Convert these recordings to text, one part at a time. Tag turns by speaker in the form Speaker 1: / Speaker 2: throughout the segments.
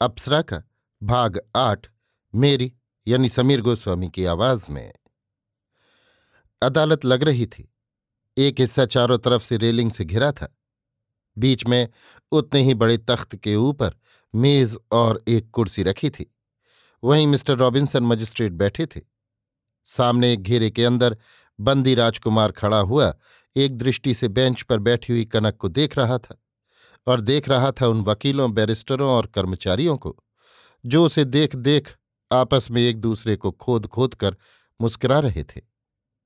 Speaker 1: अप्सरा का भाग आठ, मेरी यानी समीर गोस्वामी की आवाज़ में। अदालत लग रही थी। एक हिस्सा चारों तरफ़ से रेलिंग से घिरा था। बीच में उतने ही बड़े तख्त के ऊपर मेज और एक कुर्सी रखी थी। वहीं मिस्टर रॉबिन्सन मजिस्ट्रेट बैठे थे। सामने एक घेरे के अंदर बंदी राजकुमार खड़ा हुआ एक दृष्टि से बेंच पर बैठी हुई कनक को देख रहा था। और देख रहा था उन वकीलों, बैरिस्टरों और कर्मचारियों को, जो उसे देख देख आपस में एक दूसरे को खोद खोद कर मुस्कुरा रहे थे,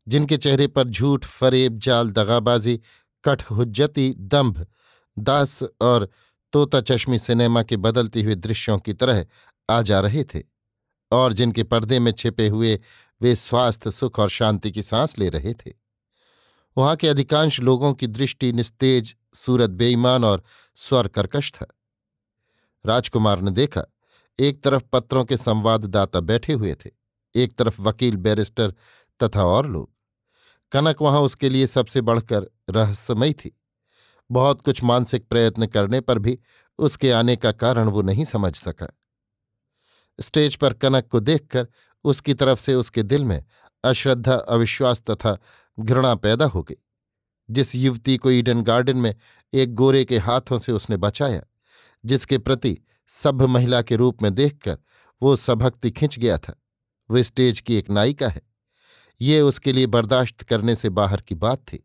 Speaker 1: जिनके चेहरे पर झूठ, फरेब, जाल, दगाबाजी कठहुज्जती दंभ, दास और तोता चश्मी सिनेमा के बदलते हुए दृश्यों की तरह आ जा रहे थे और जिनके पर्दे में छिपे हुए वे स्वास्थ्य, सुख और शांति की सांस ले रहे थे। वहाँ के अधिकांश लोगों की दृष्टि निस्तेज, सूरत बेईमान और स्वर कर्कश था। राजकुमार ने देखा, एक तरफ़ पत्रों के संवाददाता बैठे हुए थे, एक तरफ़ वकील, बैरिस्टर तथा और लोग। कनक वहाँ उसके लिए सबसे बढ़कर रहस्यमय थी। बहुत कुछ मानसिक प्रयत्न करने पर भी उसके आने का कारण वो नहीं समझ सका। स्टेज पर कनक को देखकर उसकी तरफ़ से उसके दिल में अश्रद्धा, अविश्वास तथा घृणा पैदा हो गई। जिस युवती को ईडन गार्डन में एक गोरे के हाथों से उसने बचाया, जिसके प्रति सभ्य महिला के रूप में देखकर वो सभक्ति खिंच गया था, वो स्टेज की एक नायिका है। ये उसके लिए बर्दाश्त करने से बाहर की बात थी।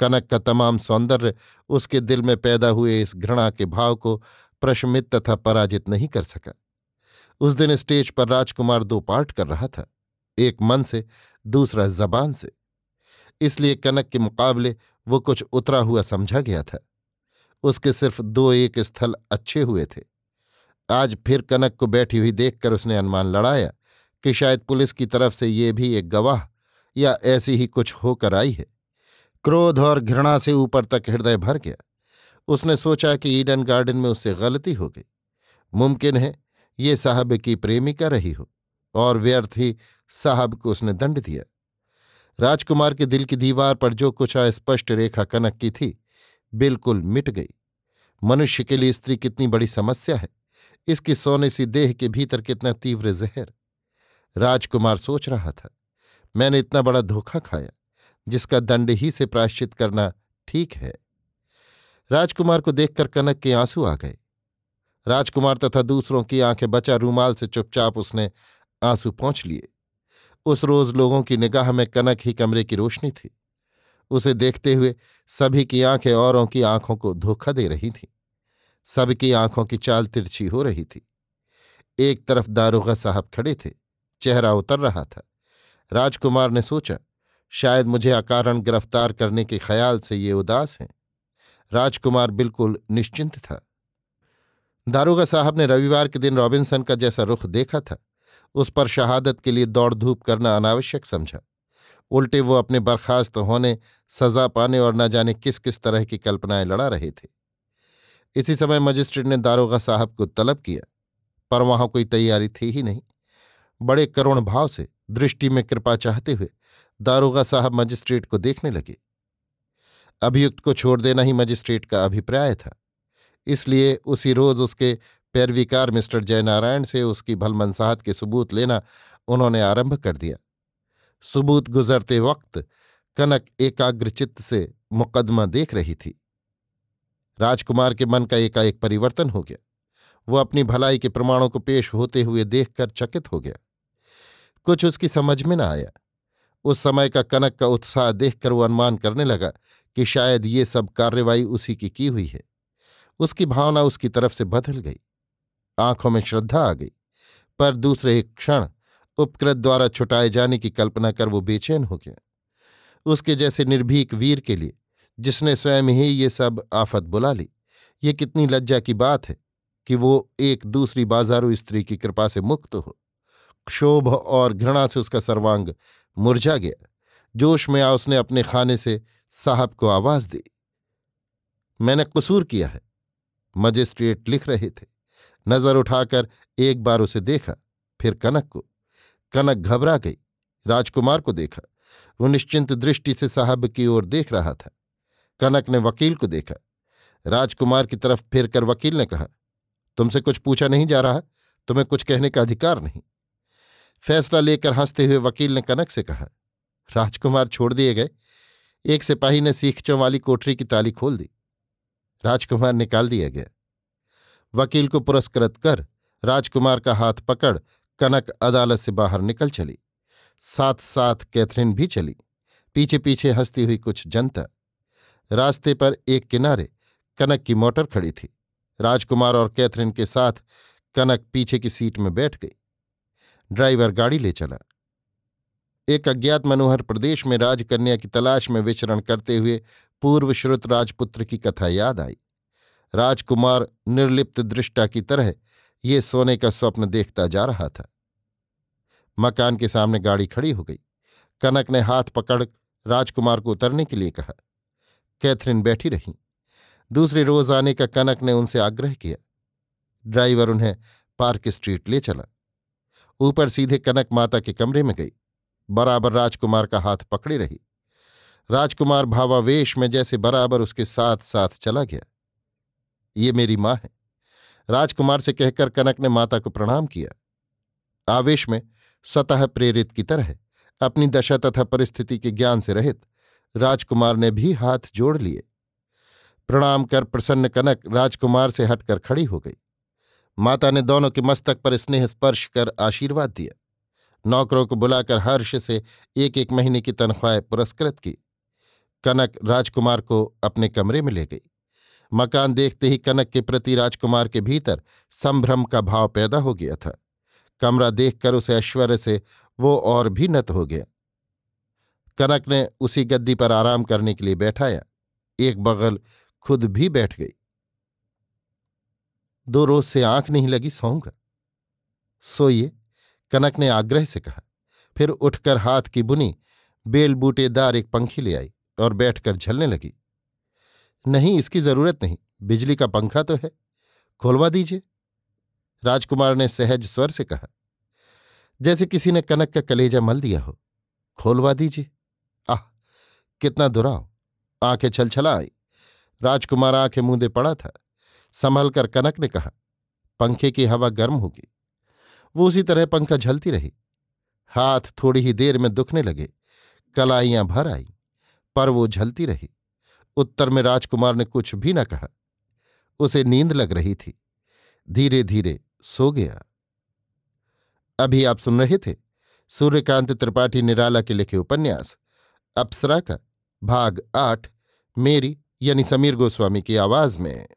Speaker 1: कनक का तमाम सौंदर्य उसके दिल में पैदा हुए इस घृणा के भाव को प्रशमित तथा पराजित नहीं कर सका। उस दिन स्टेज पर राजकुमार दो पार्ट कर रहा था, एक मन से, दूसरा जबान से। इसलिए कनक के मुकाबले वो कुछ उतरा हुआ समझा गया था। उसके सिर्फ़ दो एक स्थल अच्छे हुए थे। आज फिर कनक को बैठी हुई देखकर उसने अनुमान लड़ाया कि शायद पुलिस की तरफ़ से ये भी एक गवाह या ऐसी ही कुछ होकर आई है। क्रोध और घृणा से ऊपर तक हृदय भर गया। उसने सोचा कि ईडन गार्डन में उससे गलती हो गई। मुमकिन है ये साहब की प्रेमिका रही हो और व्यर्थ ही साहब को उसने दंड दिया। राजकुमार के दिल की दीवार पर जो कुछ अस्पष्ट रेखा कनक की थी, बिल्कुल मिट गई। मनुष्य के लिए स्त्री कितनी बड़ी समस्या है। इसकी सोने सी देह के भीतर कितना तीव्र जहर। राजकुमार सोच रहा था, मैंने इतना बड़ा धोखा खाया, जिसका दंड ही से प्रायश्चित करना ठीक है? राजकुमार को देखकर कनक के आँसू आ गए। राजकुमार तथा दूसरों की आँखें बचा रूमाल से चुपचाप उसने आँसू पहुँच लिए। उस रोज लोगों की निगाह में कनक ही कमरे की रोशनी थी। उसे देखते हुए सभी की आँखें औरों की आँखों को धोखा दे रही थीं। सबकी आँखों की चाल तिरछी हो रही थी। एक तरफ़ दारोगा साहब खड़े थे, चेहरा उतर रहा था। राजकुमार ने सोचा, शायद मुझे अकारण गिरफ़्तार करने के ख्याल से ये उदास हैं। राजकुमार बिल्कुल निश्चिंत था। दारोगा साहब ने रविवार के दिन रॉबिन्सन का जैसा रुख देखा था उस पर शहादत के लिए दौड़ धूप करना अनावश्यक समझा। उल्टे वो अपने बर्खास्त होने, सजा पाने और न जाने किस किस तरह की कल्पनाएँ लड़ा रहे थे। इसी समय मजिस्ट्रेट ने दारोगा साहब को तलब किया, पर वहाँ कोई तैयारी थी ही नहीं। बड़े करुण भाव से, दृष्टि में कृपा चाहते हुए, दारोगा साहब मजिस्ट्रेट को देखने लगे। अभियुक्त को छोड़ देना ही मजिस्ट्रेट का अभिप्राय था। इसलिए उसी रोज उसके पैरविकार मिस्टर जयनारायण से उसकी भलमनसाहत के सबूत लेना उन्होंने आरंभ कर दिया। सबूत गुजरते वक्त कनक एकाग्रचित्त से मुकदमा देख रही थी। राजकुमार के मन का एकाएक परिवर्तन हो गया। वो अपनी भलाई के प्रमाणों को पेश होते हुए देखकर चकित हो गया। कुछ उसकी समझ में न आया। उस समय का कनक का उत्साह देखकर वो अनुमान करने लगा कि शायद ये सब कार्रवाई उसी की की हुई है। उसकी भावना उसकी तरफ़ से बदल गई। आँखों में श्रद्धा आ गई। पर दूसरे एक क्षण उपकृत द्वारा छुटाए जाने की कल्पना कर वो बेचैन हो गया। उसके जैसे निर्भीक वीर के लिए, जिसने स्वयं ही ये सब आफत बुला ली, ये कितनी लज्जा की बात है कि वो एक दूसरी बाजारू स्त्री की कृपा से मुक्त हो। क्षोभ और घृणा से उसका सर्वांग मुरझा गया। जोश में आ उसने अपने खाने से साहब को आवाज़ दी। मैंने कसूर किया है। मजिस्ट्रेट लिख रहे थे। नज़र उठाकर एक बार उसे देखा, फिर कनक को। कनक घबरा गई, राजकुमार को देखा। वो निश्चिंत दृष्टि से साहब की ओर देख रहा था। कनक ने वकील को देखा। राजकुमार की तरफ़ फिर कर वकील ने कहा, तुमसे कुछ पूछा नहीं जा रहा? तुम्हें कुछ कहने का अधिकार नहीं? फैसला लेकर हँसते हुए वकील ने कनक से कहा, राजकुमार छोड़ दिए गए। एक सिपाही ने सीखचों वाली कोठरी की ताली खोल दी। राजकुमार निकाल दिया गया। वकील को पुरस्कृत कर राजकुमार का हाथ पकड़ कनक अदालत से बाहर निकल चली। साथ साथ कैथरीन भी चली। पीछे पीछे हंसती हुई कुछ जनता। रास्ते पर एक किनारे कनक की मोटर खड़ी थी। राजकुमार और कैथरीन के साथ कनक पीछे की सीट में बैठ गई। ड्राइवर गाड़ी ले चला। एक अज्ञात मनोहर प्रदेश में राजकन्या की तलाश में विचरण करते हुए पूर्व श्रुत राजपुत्र की कथा याद आई। राजकुमार निर्लिप्त दृष्टा की तरह ये सोने का स्वप्न देखता जा रहा था। मकान के सामने गाड़ी खड़ी हो गई। कनक ने हाथ पकड़ राजकुमार को उतरने के लिए कहा। कैथरीन बैठी रही। दूसरे रोज आने का कनक ने उनसे आग्रह किया। ड्राइवर उन्हें पार्क स्ट्रीट ले चला। ऊपर सीधे कनक माता के कमरे में गई। बराबर राजकुमार का हाथ पकड़े रही। राजकुमार भावावेश में जैसे बराबर उसके साथ साथ चला गया। ये मेरी माँ है। राजकुमार से कहकर कनक ने माता को प्रणाम किया। आवेश में स्वतः प्रेरित की तरह अपनी दशा तथा परिस्थिति के ज्ञान से रहित राजकुमार ने भी हाथ जोड़ लिए। प्रणाम कर प्रसन्न कनक राजकुमार से हटकर खड़ी हो गई। माता ने दोनों के मस्तक पर स्नेह स्पर्श कर आशीर्वाद दिया। नौकरों को बुलाकर हर्ष से एक एक महीने की तनख्वाह पुरस्कृत की। कनक राजकुमार को अपने कमरे में ले गई। मकान देखते ही कनक के प्रति राजकुमार के भीतर संभ्रम का भाव पैदा हो गया था। कमरा देखकर उसे ऐश्वर्य से वो और भी नत हो गया। कनक ने उसी गद्दी पर आराम करने के लिए बैठाया। एक बगल खुद भी बैठ गई। दो रोज से आँख नहीं लगी सोऊँगा। सोइए, कनक ने आग्रह से कहा। फिर उठकर हाथ की बुनी बेल बूटेदार एक पंखी ले आई और बैठकर झलने लगी। नहीं, इसकी ज़रूरत नहीं। बिजली का पंखा तो है। खोलवा दीजिए। राजकुमार ने सहज स्वर से कहा, जैसे किसी ने कनक का कलेजा मल दिया हो, खोलवा दीजिए। आह, कितना दुराव। आँखें छलछला आई। राजकुमार आँखें मूंदे पड़ा था। संभल कर कनक ने कहा, पंखे की हवा गर्म होगी। वो उसी तरह पंखा झलती रही। हाथ थोड़ी ही देर में दुखने लगे। कलाइयाँ भर आई, पर वो झलती रही। उत्तर में राजकुमार ने कुछ भी न कहा। उसे नींद लग रही थी। धीरे धीरे सो गया। अभी आप सुन रहे थे सूर्यकांत त्रिपाठी निराला के लिखे उपन्यास, अप्सरा का, भाग आठ, मेरी यानी समीर गोस्वामी की आवाज़ में।